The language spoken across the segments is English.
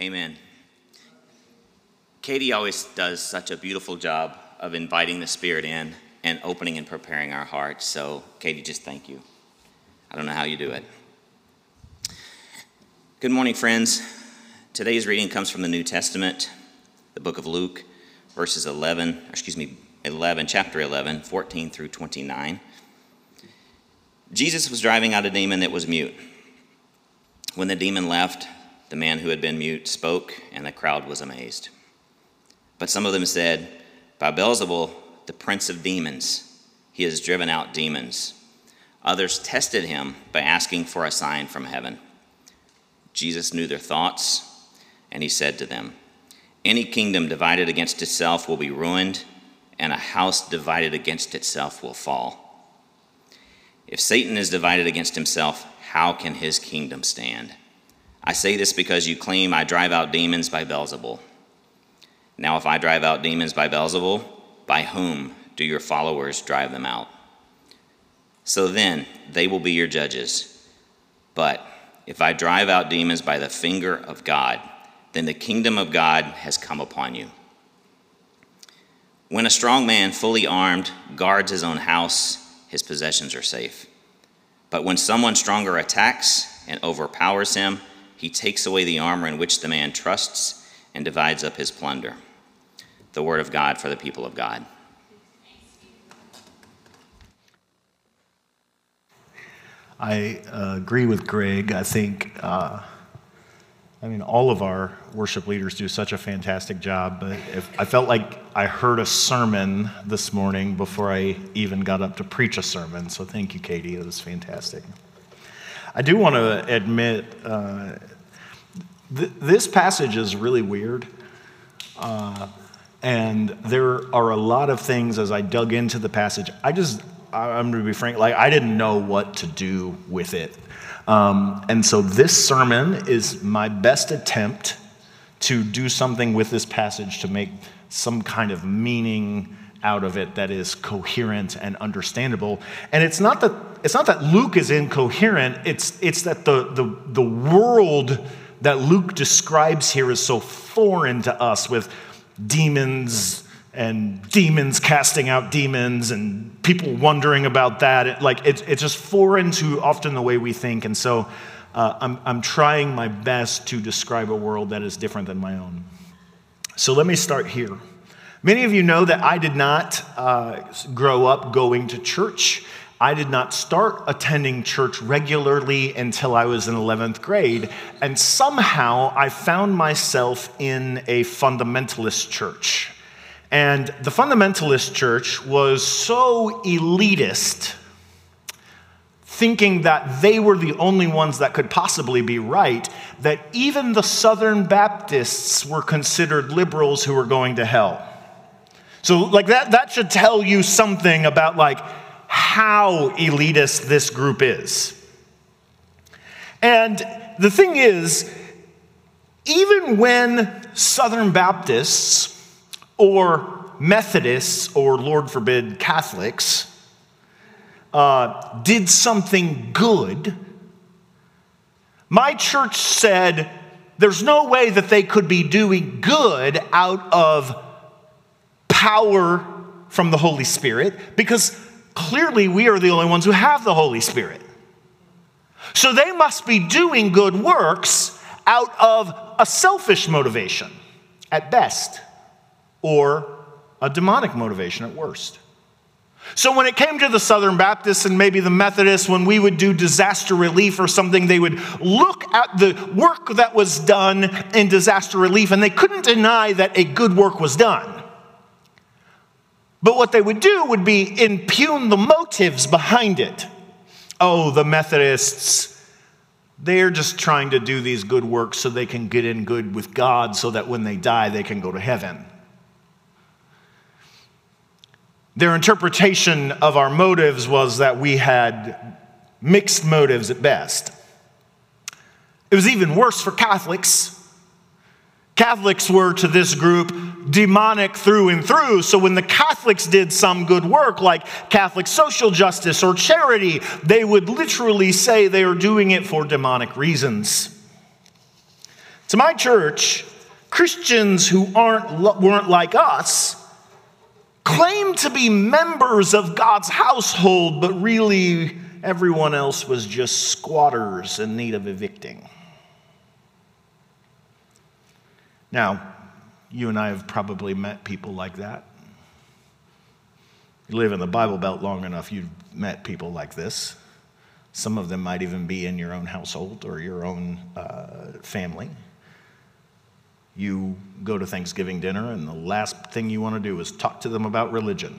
Amen. Katie always does such a beautiful job of inviting the Spirit in and opening and preparing our hearts. So, Katie, just thank you. I don't know how you do it. Good morning, friends. Today's reading comes from the New Testament, the book of Luke, verses 11, excuse me, 11, chapter 11, 14 through 29. Jesus was driving out a demon that was mute. When the demon left, the man who had been mute spoke, and the crowd was amazed. But some of them said, By Beelzebul, the prince of demons, he has driven out demons. Others tested him by asking for a sign from heaven. Jesus knew their thoughts, and he said to them, Any kingdom divided against itself will be ruined, and a house divided against itself will fall. If Satan is divided against himself, how can his kingdom stand? I say this because you claim I drive out demons by Beelzebul. Now, if I drive out demons by Beelzebul, by whom do your followers drive them out? So then, they will be your judges. But if I drive out demons by the finger of God, then the kingdom of God has come upon you. When a strong man, fully armed, guards his own house, his possessions are safe. But when someone stronger attacks and overpowers him, he takes away the armor in which the man trusts and divides up his plunder. The word of God for the people of God. I uh, agree with Greg. I think, uh, I mean, all of our worship leaders do such a fantastic job, but if, I felt like I heard a sermon this morning before I even got up to preach a sermon. So thank you, Katie. It was fantastic. I do want to admit uh, th- this passage is really weird. Uh, and there are a lot of things as I dug into the passage. I just, I'm going to be frank, like I didn't know what to do with it. Um, and so this sermon is my best attempt to do something with this passage to make some kind of meaning out of it that is coherent and understandable. And it's not that it's not that Luke is incoherent, it's it's that the the, the world that Luke describes here is so foreign to us with demons and demons casting out demons and people wondering about that. It, like it's, it's just foreign to often the way we think. And so uh, I'm, I'm trying my best to describe a world that is different than my own. So let me start here. Many of you know that I did not uh, grow up going to church. I did not start attending church regularly until I was in 11th grade. And somehow I found myself in a fundamentalist church. And the fundamentalist church was so elitist, thinking that they were the only ones that could possibly be right, that even the Southern Baptists were considered liberals who were going to hell. So, like, that, that should tell you something about, like, how elitist this group is. And the thing is, even when Southern Baptists or Methodists or, Lord forbid, Catholics uh, did something good, my church said there's no way that they could be doing good out of power from the Holy Spirit because clearly we are the only ones who have the Holy Spirit. So they must be doing good works out of a selfish motivation at best, or a demonic motivation at worst. So, when it came to the Southern Baptists and maybe the Methodists, when we would do disaster relief or something, they would look at the work that was done in disaster relief and they couldn't deny that a good work was done. But what they would do would be impugn the motives behind it. Oh, the Methodists, they're just trying to do these good works so they can get in good with God so that when they die, they can go to heaven. Their interpretation of our motives was that we had mixed motives at best. It was even worse for Catholics. Catholics were to this group demonic through and through. So when the Catholics did some good work, like Catholic social justice or charity, they would literally say they are doing it for demonic reasons. To my church, Christians who aren't, weren't like us claim to be members of God's household, but really everyone else was just squatters in need of evicting. Now, you and I have probably met people like that. You live in the Bible Belt long enough, you've met people like this. Some of them might even be in your own household or your own uh, family. You go to Thanksgiving dinner, and the last thing you want to do is talk to them about religion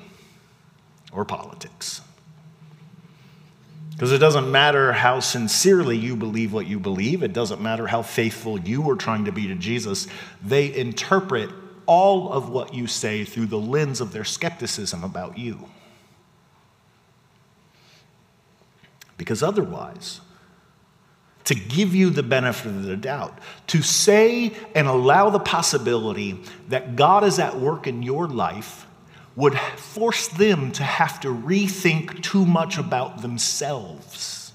or politics. Because it doesn't matter how sincerely you believe what you believe, it doesn't matter how faithful you are trying to be to Jesus. They interpret all of what you say through the lens of their skepticism about you. Because otherwise, to give you the benefit of the doubt, to say and allow the possibility that God is at work in your life would force them to have to rethink too much about themselves.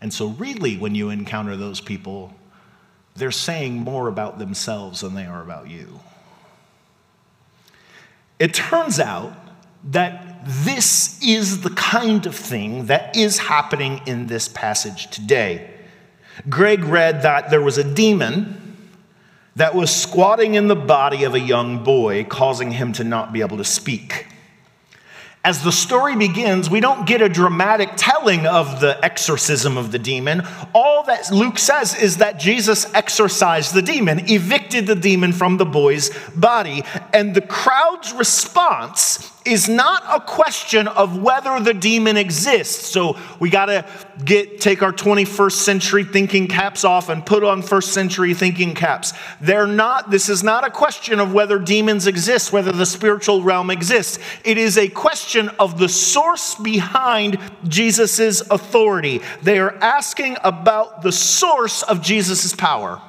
And so, really, when you encounter those people, they're saying more about themselves than they are about you. It turns out that this is the kind of thing that is happening in this passage today. Greg read that there was a demon that was squatting in the body of a young boy, causing him to not be able to speak. As the story begins, we don't get a dramatic telling of the exorcism of the demon. All that Luke says is that Jesus exorcised the demon, evicted the demon from the boy's body. And the crowd's response is not a question of whether the demon exists. So we got to get take our 21st century thinking caps off and put on first century thinking caps. They're not this is not a question of whether demons exist, whether the spiritual realm exists. It is a question of the source behind Jesus' authority. They are asking about the source of Jesus' power.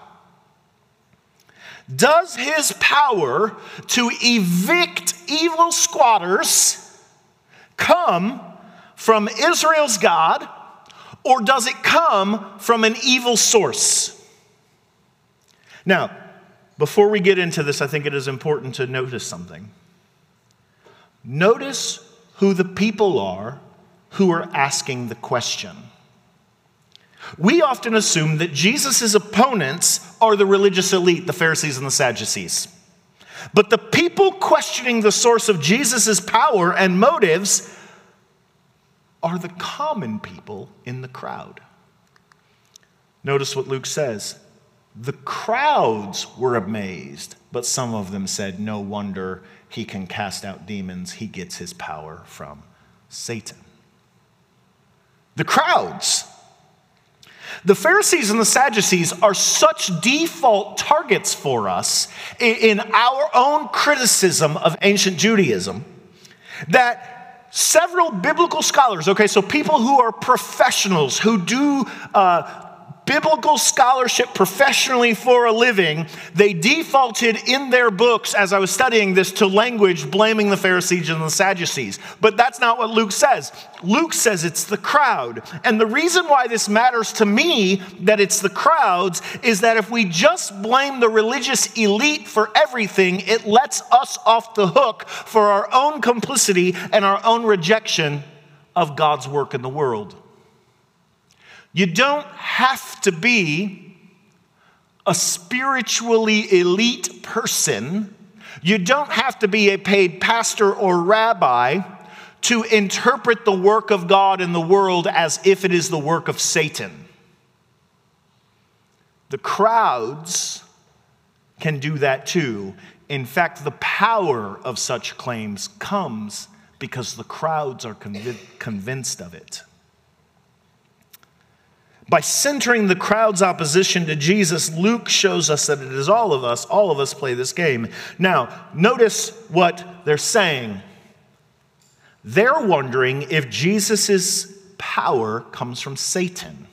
Does his power to evict evil squatters come from Israel's God, or does it come from an evil source? Now, before we get into this, I think it is important to notice something. Notice who the people are who are asking the question. We often assume that Jesus' opponents are the religious elite, the Pharisees and the Sadducees. But the people questioning the source of Jesus' power and motives are the common people in the crowd. Notice what Luke says. The crowds were amazed, but some of them said, No wonder he can cast out demons. He gets his power from Satan. The crowds. The Pharisees and the Sadducees are such default targets for us in our own criticism of ancient Judaism that several biblical scholars, okay, so people who are professionals, who do uh, biblical scholarship professionally for a living, they defaulted in their books as I was studying this to language blaming the Pharisees and the Sadducees. But that's not what Luke says. Luke says it's the crowd. And the reason why this matters to me that it's the crowds is that if we just blame the religious elite for everything, it lets us off the hook for our own complicity and our own rejection of God's work in the world. You don't have to be a spiritually elite person. You don't have to be a paid pastor or rabbi to interpret the work of God in the world as if it is the work of Satan. The crowds can do that too. In fact, the power of such claims comes because the crowds are convinced of it. By centering the crowd's opposition to Jesus, Luke shows us that it is all of us, all of us play this game. Now, notice what they're saying. They're wondering if Jesus' power comes from Satan.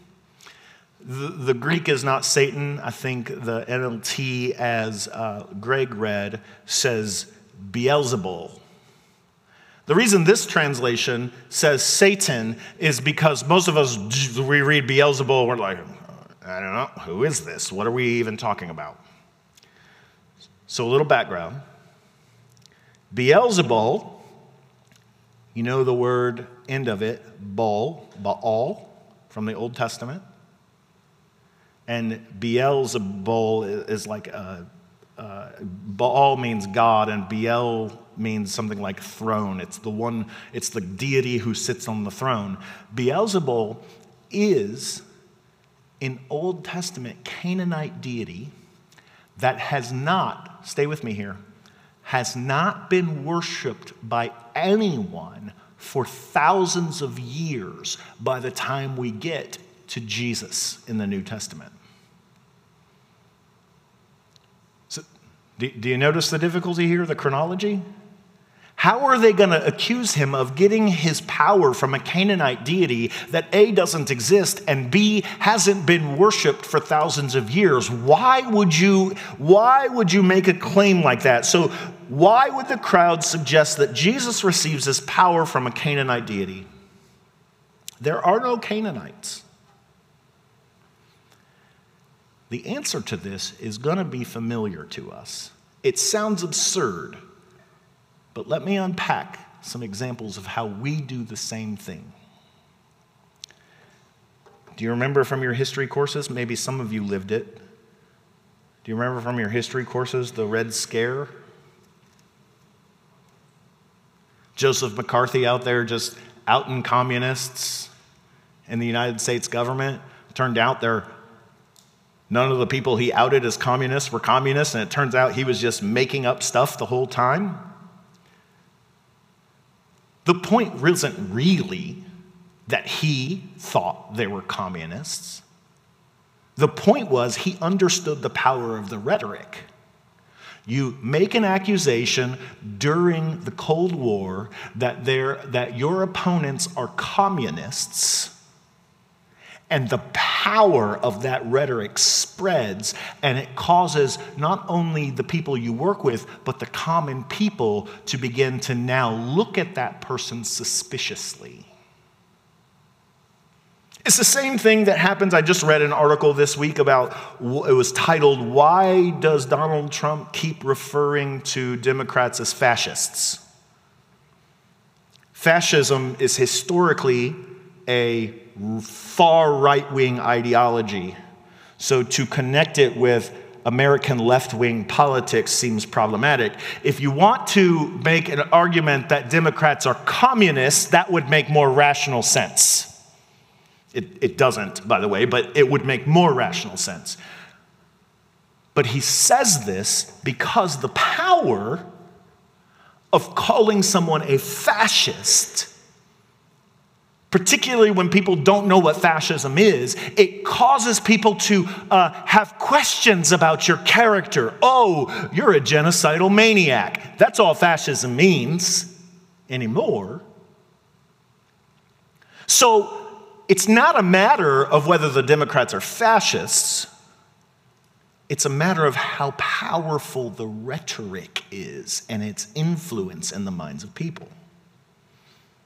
The, the, Greek is not Satan. I think the NLT, as uh, Greg read, says Beelzebul. The reason this translation says Satan is because most of us, we read Beelzebul, we're like, I don't know, who is this? What are we even talking about? So, a little background Beelzebul, you know the word end of it, Baal, Baal, from the Old Testament. And Beelzebul is like a, Baal means God, and Beel means something like throne. It's the one, it's the deity who sits on the throne. Beelzebul is an Old Testament Canaanite deity that has not, stay with me here, has not been worshiped by anyone for thousands of years by the time we get to Jesus in the New Testament. So, do, do you notice the difficulty here, the chronology? How are they going to accuse him of getting his power from a Canaanite deity that A doesn't exist and B hasn't been worshiped for thousands of years? Why would you why would you make a claim like that? So why would the crowd suggest that Jesus receives his power from a Canaanite deity? There are no Canaanites. The answer to this is going to be familiar to us. It sounds absurd, but let me unpack some examples of how we do the same thing. Do you remember from your history courses? Maybe some of you lived it. Do you remember from your history courses the Red Scare? Joseph McCarthy out there just outing communists in the United States government. Turned out they're none of the people he outed as communists were communists, and it turns out he was just making up stuff the whole time. The point isn't really that he thought they were communists. The point was he understood the power of the rhetoric. You make an accusation during the Cold War that, that your opponents are communists, and the power of that rhetoric spreads, and it causes not only the people you work with, but the common people to begin to now look at that person suspiciously. It's the same thing that happens. I just read an article this week about it was titled, Why Does Donald Trump Keep Referring to Democrats as Fascists? Fascism is historically a far right wing ideology. So to connect it with American left wing politics seems problematic. If you want to make an argument that Democrats are communists, that would make more rational sense. It, it doesn't, by the way, but it would make more rational sense. But he says this because the power of calling someone a fascist, particularly when people don't know what fascism is, it causes people to uh, have questions about your character. Oh, you're a genocidal maniac. That's all fascism means anymore. So, it's not a matter of whether the Democrats are fascists. It's a matter of how powerful the rhetoric is and its influence in the minds of people.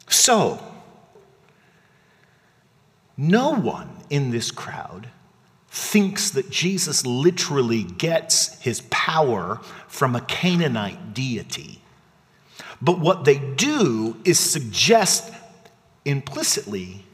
So, no one in this crowd thinks that Jesus literally gets his power from a Canaanite deity. But what they do is suggest implicitly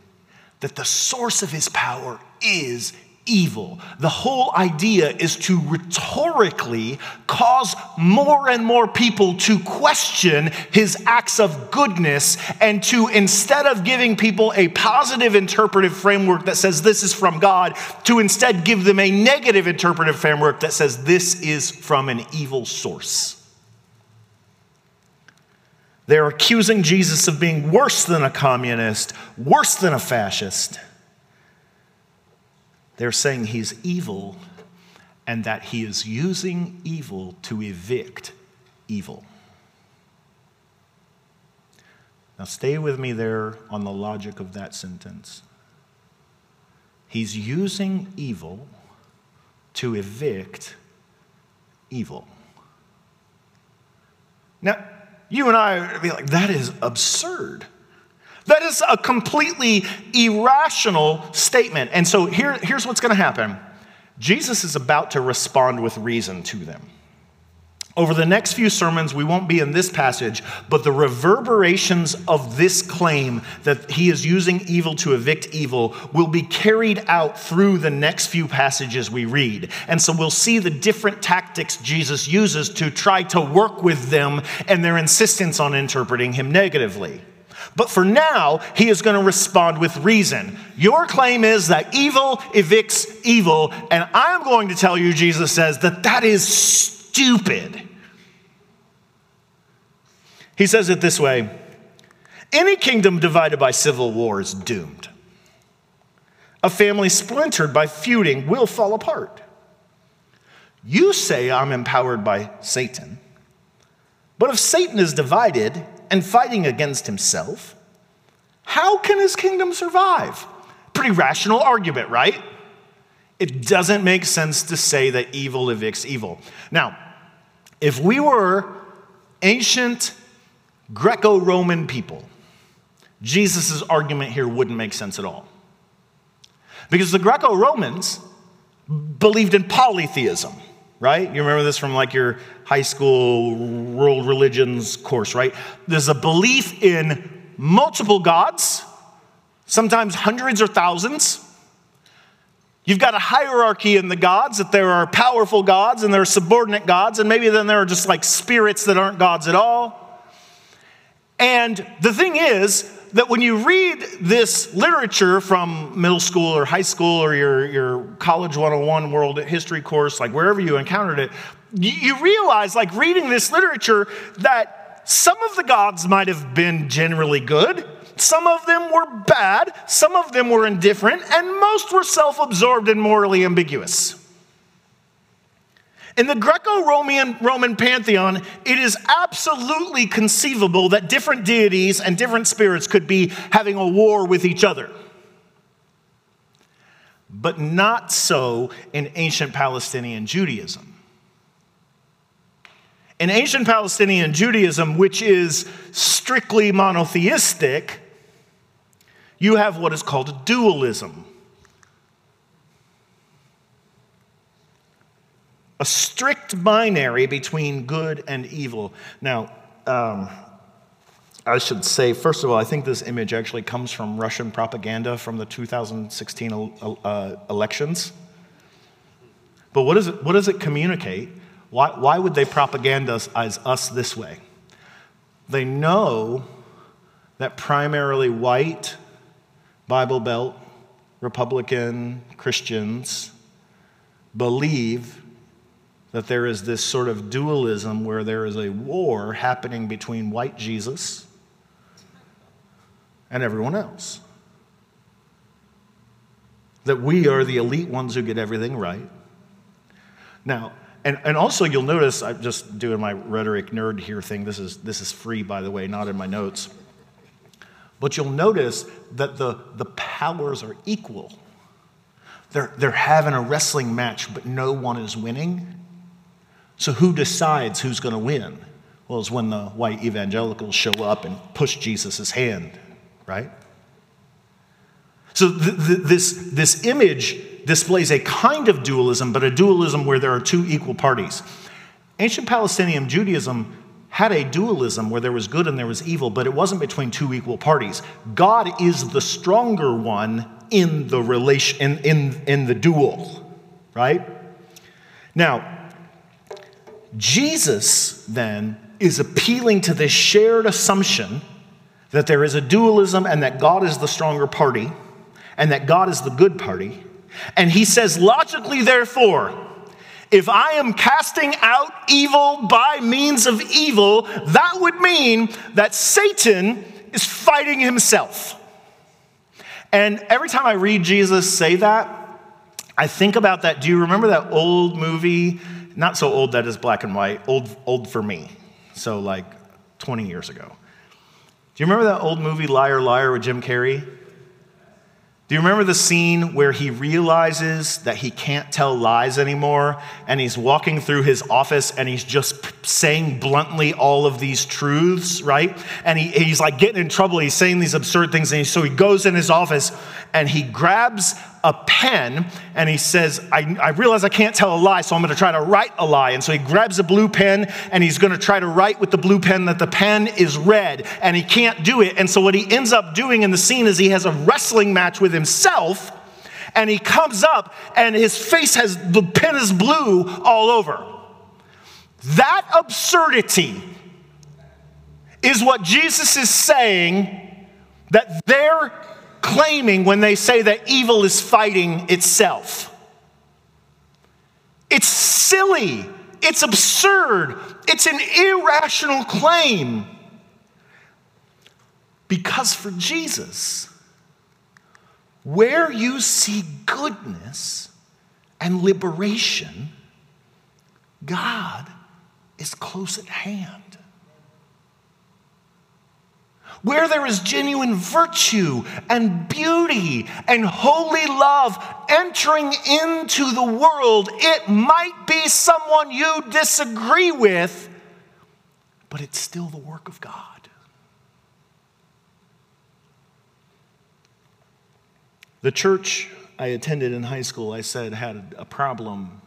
that the source of his power is evil. The whole idea is to rhetorically cause more and more people to question his acts of goodness and to, instead of giving people a positive interpretive framework that says this is from God, to instead give them a negative interpretive framework that says this is from an evil source. They're accusing Jesus of being worse than a communist, worse than a fascist. They're saying he's evil and that he is using evil to evict evil. Now, stay with me there on the logic of that sentence. He's using evil to evict evil. Now, you and I would be like, that is absurd. That is a completely irrational statement. And so here, here's what's going to happen Jesus is about to respond with reason to them. Over the next few sermons, we won't be in this passage, but the reverberations of this claim that he is using evil to evict evil will be carried out through the next few passages we read. And so we'll see the different tactics Jesus uses to try to work with them and their insistence on interpreting him negatively. But for now, he is going to respond with reason. Your claim is that evil evicts evil, and I'm going to tell you, Jesus says, that that is stupid. He says it this way Any kingdom divided by civil war is doomed. A family splintered by feuding will fall apart. You say I'm empowered by Satan. But if Satan is divided and fighting against himself, how can his kingdom survive? Pretty rational argument, right? It doesn't make sense to say that evil evicts evil. Now, if we were ancient Greco Roman people, Jesus' argument here wouldn't make sense at all. Because the Greco Romans believed in polytheism, right? You remember this from like your high school world religions course, right? There's a belief in multiple gods, sometimes hundreds or thousands. You've got a hierarchy in the gods that there are powerful gods and there are subordinate gods, and maybe then there are just like spirits that aren't gods at all. And the thing is that when you read this literature from middle school or high school or your, your college 101 world history course, like wherever you encountered it, you realize, like reading this literature, that some of the gods might have been generally good, some of them were bad, some of them were indifferent, and most were self absorbed and morally ambiguous. In the Greco Roman pantheon, it is absolutely conceivable that different deities and different spirits could be having a war with each other. But not so in ancient Palestinian Judaism. In ancient Palestinian Judaism, which is strictly monotheistic, you have what is called dualism. A strict binary between good and evil. Now, um, I should say, first of all, I think this image actually comes from Russian propaganda from the 2016 uh, elections. But what, is it, what does it communicate? Why, why would they propagandize us this way? They know that primarily white, Bible Belt, Republican Christians believe that there is this sort of dualism where there is a war happening between white Jesus and everyone else. That we are the elite ones who get everything right. Now, and, and also you'll notice, I'm just doing my rhetoric nerd here thing. This is, this is free, by the way, not in my notes. But you'll notice that the, the powers are equal. They're, they're having a wrestling match, but no one is winning. So, who decides who's going to win? Well, it's when the white evangelicals show up and push Jesus' hand, right? So, th- th- this, this image displays a kind of dualism, but a dualism where there are two equal parties. Ancient Palestinian Judaism had a dualism where there was good and there was evil, but it wasn't between two equal parties. God is the stronger one in the relation in, in, in the duel, right? Now, Jesus then is appealing to this shared assumption that there is a dualism and that God is the stronger party and that God is the good party. And he says, logically, therefore, if I am casting out evil by means of evil, that would mean that Satan is fighting himself. And every time I read Jesus say that, I think about that. Do you remember that old movie not so old that is black and white, old, old for me. So, like 20 years ago. Do you remember that old movie, Liar, Liar, with Jim Carrey? Do you remember the scene where he realizes that he can't tell lies anymore and he's walking through his office and he's just saying bluntly all of these truths, right? And he, he's like getting in trouble. He's saying these absurd things. And he, so he goes in his office and he grabs a pen and he says, I, I realize I can't tell a lie, so I'm going to try to write a lie. And so he grabs a blue pen and he's going to try to write with the blue pen that the pen is red, and he can't do it. And so what he ends up doing in the scene is he has a wrestling match with himself. And he comes up, and his face has the pen is blue all over. That absurdity is what Jesus is saying that they're claiming when they say that evil is fighting itself. It's silly. It's absurd. It's an irrational claim. Because for Jesus, where you see goodness and liberation, God is close at hand. Where there is genuine virtue and beauty and holy love entering into the world, it might be someone you disagree with, but it's still the work of God. The church I attended in high school, I said, had a problem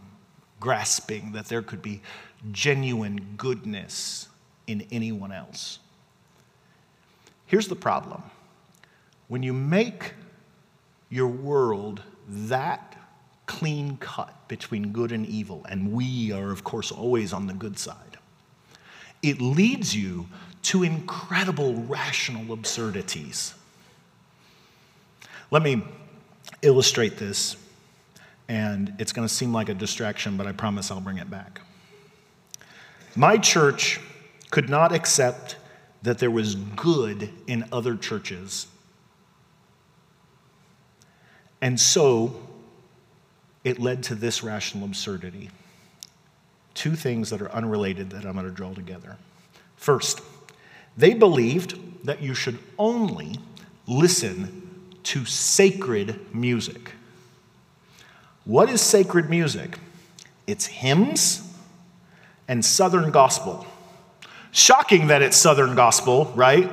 grasping that there could be genuine goodness in anyone else. Here's the problem when you make your world that clean cut between good and evil, and we are, of course, always on the good side, it leads you to incredible rational absurdities. Let me illustrate this, and it's going to seem like a distraction, but I promise I'll bring it back. My church could not accept that there was good in other churches. And so it led to this rational absurdity. Two things that are unrelated that I'm going to draw together. First, they believed that you should only listen to sacred music. What is sacred music? It's hymns and Southern gospel. Shocking that it's Southern gospel, right?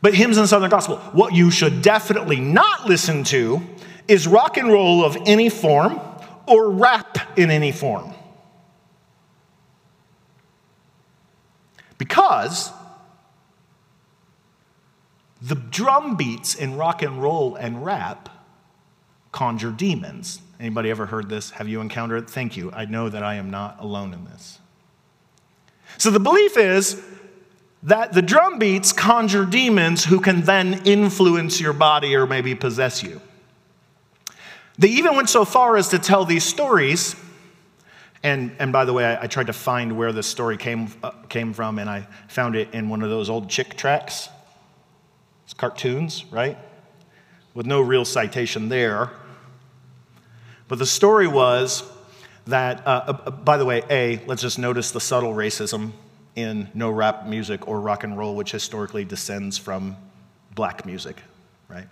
But hymns and Southern gospel. What you should definitely not listen to is rock and roll of any form or rap in any form. Because the drum beats in rock and roll and rap conjure demons. Anybody ever heard this? Have you encountered it? Thank you. I know that I am not alone in this. So the belief is that the drum beats conjure demons who can then influence your body or maybe possess you. They even went so far as to tell these stories. And, and by the way, I, I tried to find where this story came, uh, came from, and I found it in one of those old Chick tracts. It's cartoons, right? With no real citation there. But the story was that, uh, uh, by the way, A, let's just notice the subtle racism in no rap music or rock and roll, which historically descends from black music, right?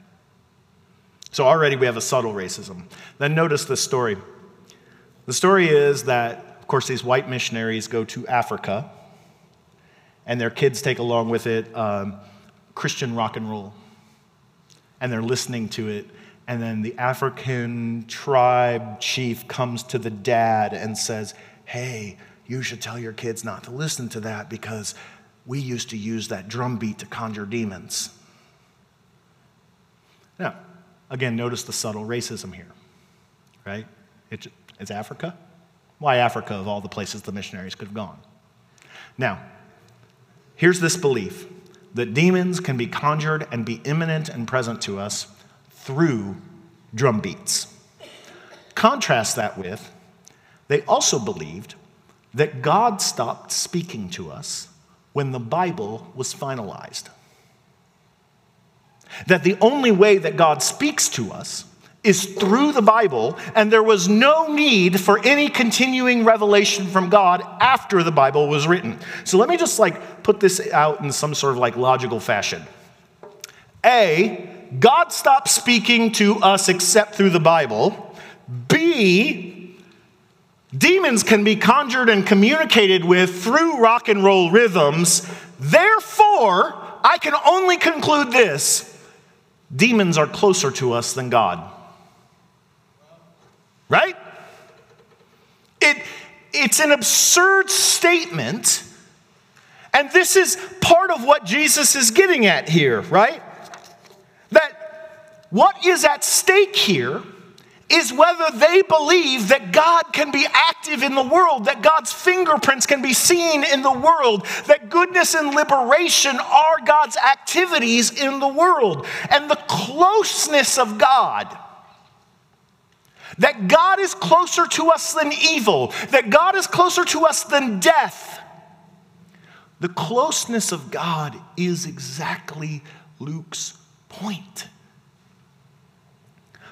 So already we have a subtle racism. Then notice the story. The story is that, of course, these white missionaries go to Africa, and their kids take along with it um, Christian rock and roll. And they're listening to it, and then the African tribe chief comes to the dad and says, Hey, you should tell your kids not to listen to that because we used to use that drum beat to conjure demons. Now, again, notice the subtle racism here, right? It's, it's Africa. Why Africa of all the places the missionaries could have gone? Now, here's this belief that demons can be conjured and be imminent and present to us through drum beats. Contrast that with, they also believed that God stopped speaking to us when the Bible was finalized. That the only way that God speaks to us is through the Bible, and there was no need for any continuing revelation from God after the Bible was written. So let me just like put this out in some sort of like logical fashion. A, God stopped speaking to us except through the Bible. B, demons can be conjured and communicated with through rock and roll rhythms. Therefore, I can only conclude this demons are closer to us than God. Right? It, it's an absurd statement. And this is part of what Jesus is getting at here, right? What is at stake here is whether they believe that God can be active in the world, that God's fingerprints can be seen in the world, that goodness and liberation are God's activities in the world, and the closeness of God. That God is closer to us than evil, that God is closer to us than death. The closeness of God is exactly Luke's point.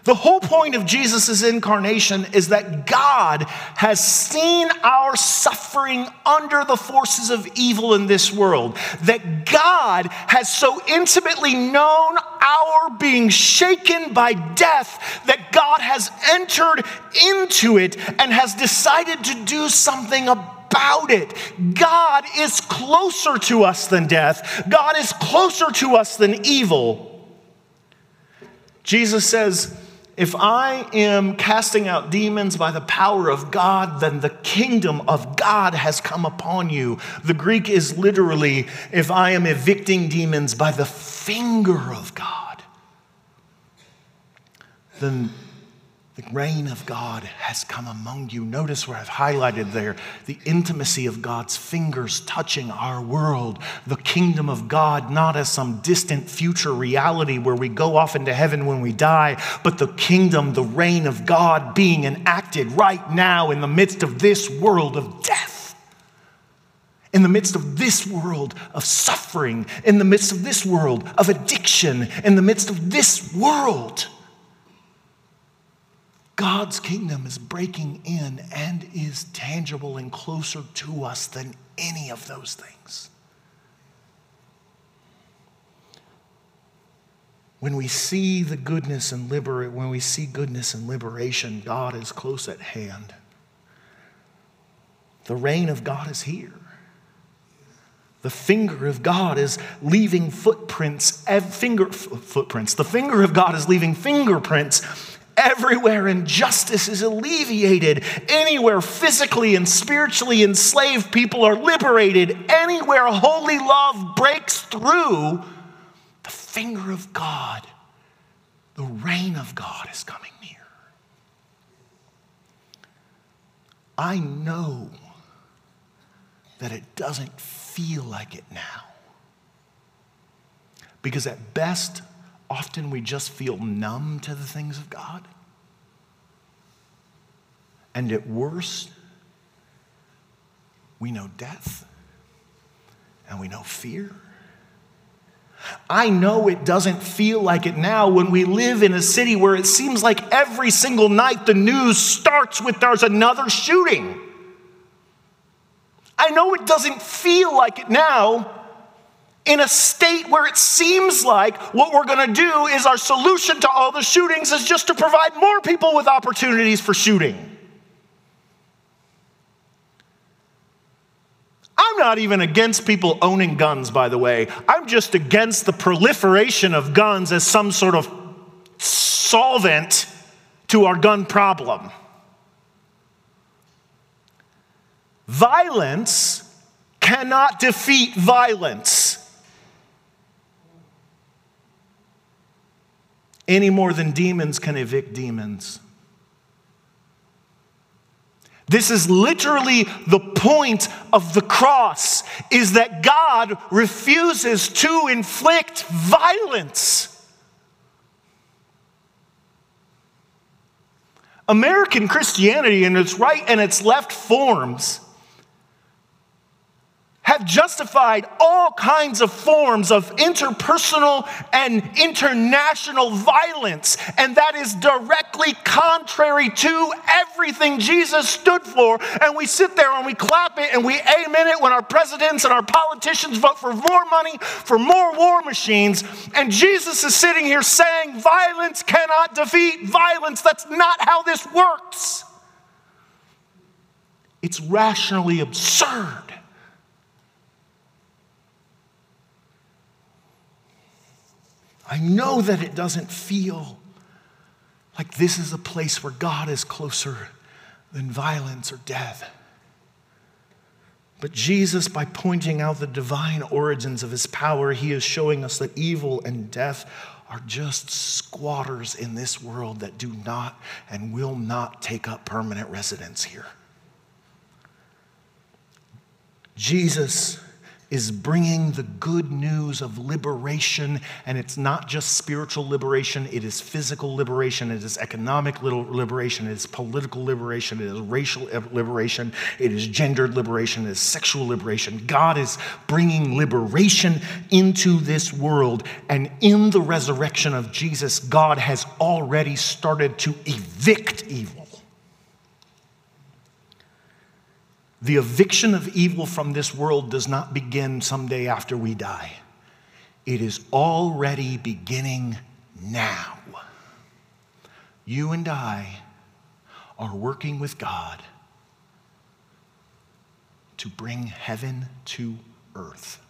The whole point of Jesus' incarnation is that God has seen our suffering under the forces of evil in this world. That God has so intimately known our being shaken by death that God has entered into it and has decided to do something about it. God is closer to us than death, God is closer to us than evil. Jesus says, if I am casting out demons by the power of God, then the kingdom of God has come upon you. The Greek is literally, if I am evicting demons by the finger of God, then the reign of God has come among you. Notice where I've highlighted there the intimacy of God's fingers touching our world, the kingdom of God, not as some distant future reality where we go off into heaven when we die, but the kingdom, the reign of God being enacted right now in the midst of this world of death. In the midst of this world of suffering, in the midst of this world of addiction, in the midst of this world God's kingdom is breaking in and is tangible and closer to us than any of those things. When we see the goodness and liberate, when we see goodness and liberation, God is close at hand. The reign of God is here. The finger of God is leaving footprints, finger footprints. The finger of God is leaving fingerprints Everywhere injustice is alleviated, anywhere physically and spiritually enslaved people are liberated, anywhere holy love breaks through, the finger of God, the reign of God is coming near. I know that it doesn't feel like it now. Because at best, often we just feel numb to the things of God. And at worst, we know death and we know fear. I know it doesn't feel like it now when we live in a city where it seems like every single night the news starts with there's another shooting. I know it doesn't feel like it now in a state where it seems like what we're going to do is our solution to all the shootings is just to provide more people with opportunities for shooting. I'm not even against people owning guns, by the way. I'm just against the proliferation of guns as some sort of solvent to our gun problem. Violence cannot defeat violence. Any more than demons can evict demons. This is literally the point of the cross is that God refuses to inflict violence. American Christianity in its right and its left forms have justified all kinds of forms of interpersonal and international violence. And that is directly contrary to everything Jesus stood for. And we sit there and we clap it and we amen it when our presidents and our politicians vote for more money, for more war machines. And Jesus is sitting here saying, violence cannot defeat violence. That's not how this works. It's rationally absurd. I know that it doesn't feel like this is a place where God is closer than violence or death. But Jesus, by pointing out the divine origins of his power, he is showing us that evil and death are just squatters in this world that do not and will not take up permanent residence here. Jesus is bringing the good news of liberation, and it's not just spiritual liberation, it is physical liberation, it is economic liberation, it is political liberation, it is racial liberation, it is gendered liberation, it is sexual liberation. God is bringing liberation into this world, and in the resurrection of Jesus, God has already started to evict evil. The eviction of evil from this world does not begin someday after we die. It is already beginning now. You and I are working with God to bring heaven to earth.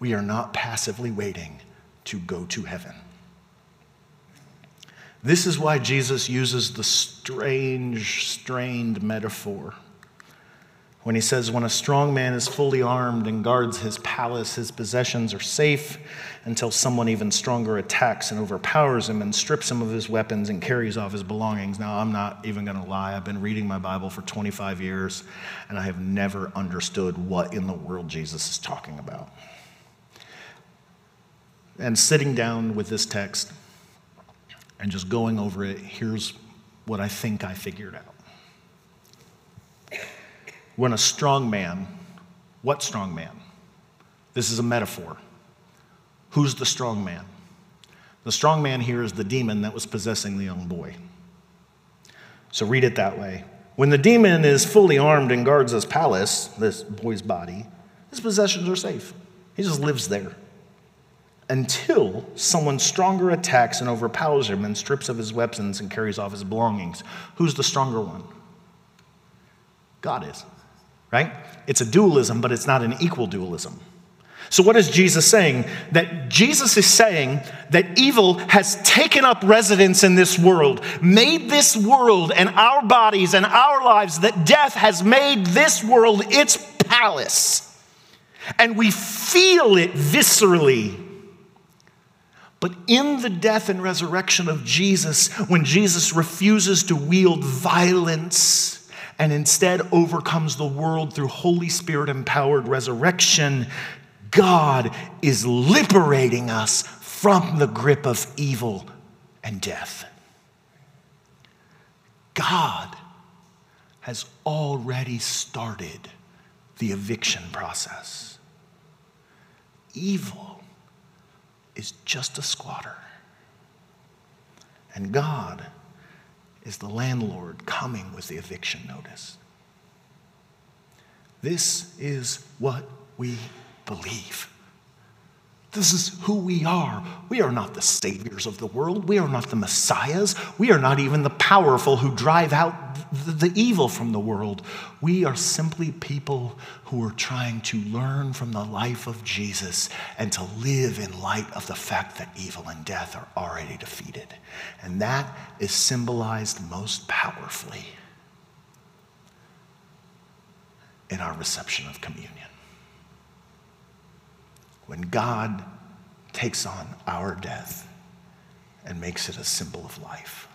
We are not passively waiting to go to heaven. This is why Jesus uses the strange, strained metaphor when he says, When a strong man is fully armed and guards his palace, his possessions are safe until someone even stronger attacks and overpowers him and strips him of his weapons and carries off his belongings. Now, I'm not even going to lie. I've been reading my Bible for 25 years, and I have never understood what in the world Jesus is talking about. And sitting down with this text and just going over it, here's what I think I figured out when a strong man, what strong man? This is a metaphor. Who's the strong man? The strong man here is the demon that was possessing the young boy. So read it that way. When the demon is fully armed and guards his palace, this boy's body, his possessions are safe. He just lives there until someone stronger attacks and overpowers him and strips of his weapons and carries off his belongings. Who's the stronger one? God is right? It's a dualism, but it's not an equal dualism. So, what is Jesus saying? That Jesus is saying that evil has taken up residence in this world, made this world and our bodies and our lives, that death has made this world its palace. And we feel it viscerally. But in the death and resurrection of Jesus, when Jesus refuses to wield violence, and instead overcomes the world through Holy Spirit empowered resurrection, God is liberating us from the grip of evil and death. God has already started the eviction process. Evil is just a squatter. And God is the landlord coming with the eviction notice. This is what we believe. This is who we are. We are not the saviors of the world. We are not the messiahs. We are not even the powerful who drive out the, evil from the world. We are simply people who are trying to learn from the life of Jesus and to live in light of the fact that evil and death are already defeated. And that is symbolized most powerfully in our reception of communion when God takes on our death and makes it a symbol of life.